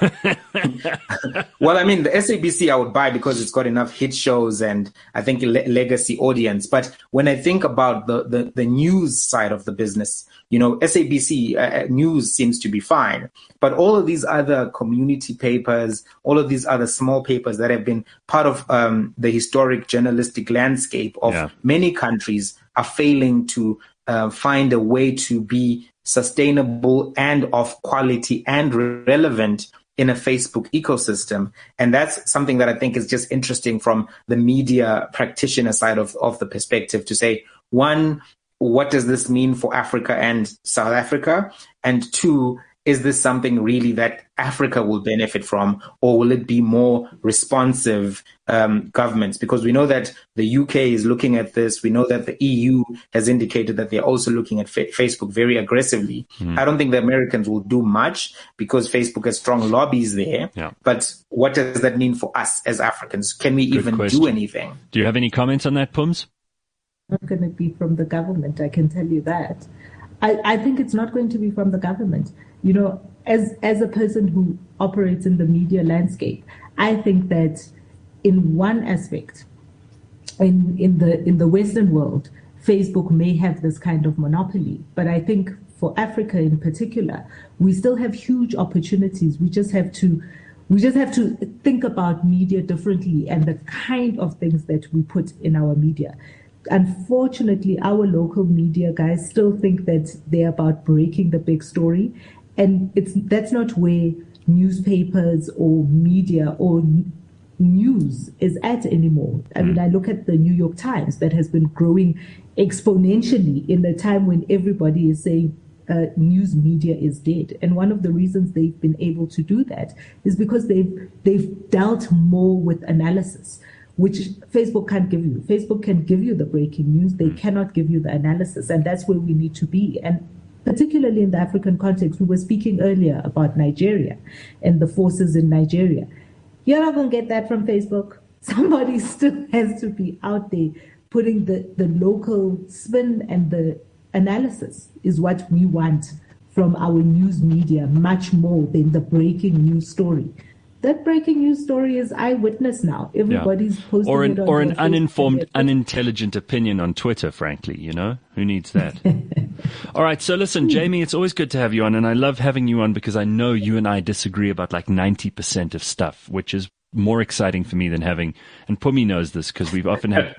well, I mean, the SABC I would buy because it's got enough hit shows and I think le- legacy audience. But when I think about the, the the news side of the business, you know, SABC uh, uh, news seems to be fine, but all of these other community papers, all of these other small papers that have been part of um, the historic journalistic landscape of yeah. many countries are failing to uh, find a way to be sustainable and of quality and relevant in a Facebook ecosystem. And that's something that I think is just interesting from the media practitioner side of, of the perspective to say, one, what does this mean for Africa and South Africa? And two, is this something really that Africa will benefit from, or will it be more responsive um, governments? Because we know that the UK is looking at this. We know that the EU has indicated that they're also looking at fa- Facebook very aggressively. Mm. I don't think the Americans will do much because Facebook has strong lobbies there. Yeah. But what does that mean for us as Africans? Can we Good even question. do anything? Do you have any comments on that, Pums? Not going to be from the government, I can tell you that. I, I think it's not going to be from the government you know, as as a person who operates in the media landscape, I think that in one aspect, in in the in the Western world, Facebook may have this kind of monopoly, but I think for Africa in particular, we still have huge opportunities. We just have to we just have to think about media differently and the kind of things that we put in our media. Unfortunately, our local media guys still think that they're about breaking the big story and it's that's not where newspapers or media or news is at anymore. I mean, hmm. I look at the New York Times that has been growing exponentially in a time when everybody is saying uh, news media is dead. And one of the reasons they've been able to do that is because they've they've dealt more with analysis, which Facebook can't give you. Facebook can give you the breaking news, they hmm. cannot give you the analysis, and that's where we need to be. And particularly in the African context. We were speaking earlier about Nigeria and the forces in Nigeria. You're not going to get that from Facebook. [laughs] Somebody still has to be out there putting the, the local spin and the analysis is what we want from our news media much more than the breaking news story that breaking news story is eyewitness now. Everybody's yeah. posting or an, or an uninformed, unintelligent opinion on Twitter. Frankly, you know who needs that. [laughs] All right, so listen, hmm. Jamie, it's always good to have you on, and I love having you on because I know you and I disagree about like ninety percent of stuff, which is more exciting for me than having, and Phumi knows this because we've often had,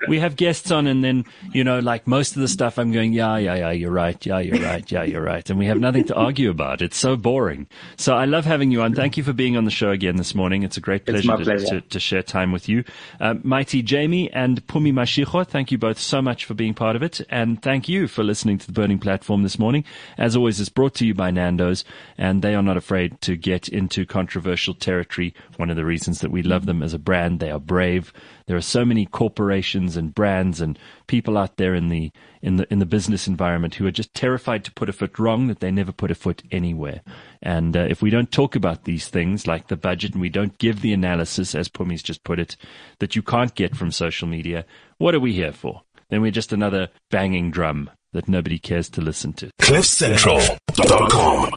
[laughs] we have guests on and then, you know, like most of the stuff I'm going, yeah, yeah, yeah, you're right. Yeah, you're right. Yeah, you're right. And we have nothing to argue about. It's so boring. So I love having you on. Thank you for being on the show again this morning. It's a great pleasure, to, pleasure. To, to, share time with you. Uh, Mighty Jamie and Phumi Mashigo, thank you both so much for being part of it. And thank you for listening to the Burning Platform this morning. As always, it's brought to you by Nando's and they are not afraid to get into controversial territory. One of the reasons that we love them as a brand. They are brave. There are so many corporations and brands and people out there in the in the in the business environment who are just terrified to put a foot wrong that they never put a foot anywhere. And uh, if we don't talk about these things like the budget and we don't give the analysis, as Phumi's just put it, that you can't get from social media, what are we here for? Then we're just another banging drum that nobody cares to listen to. CliffCentral.com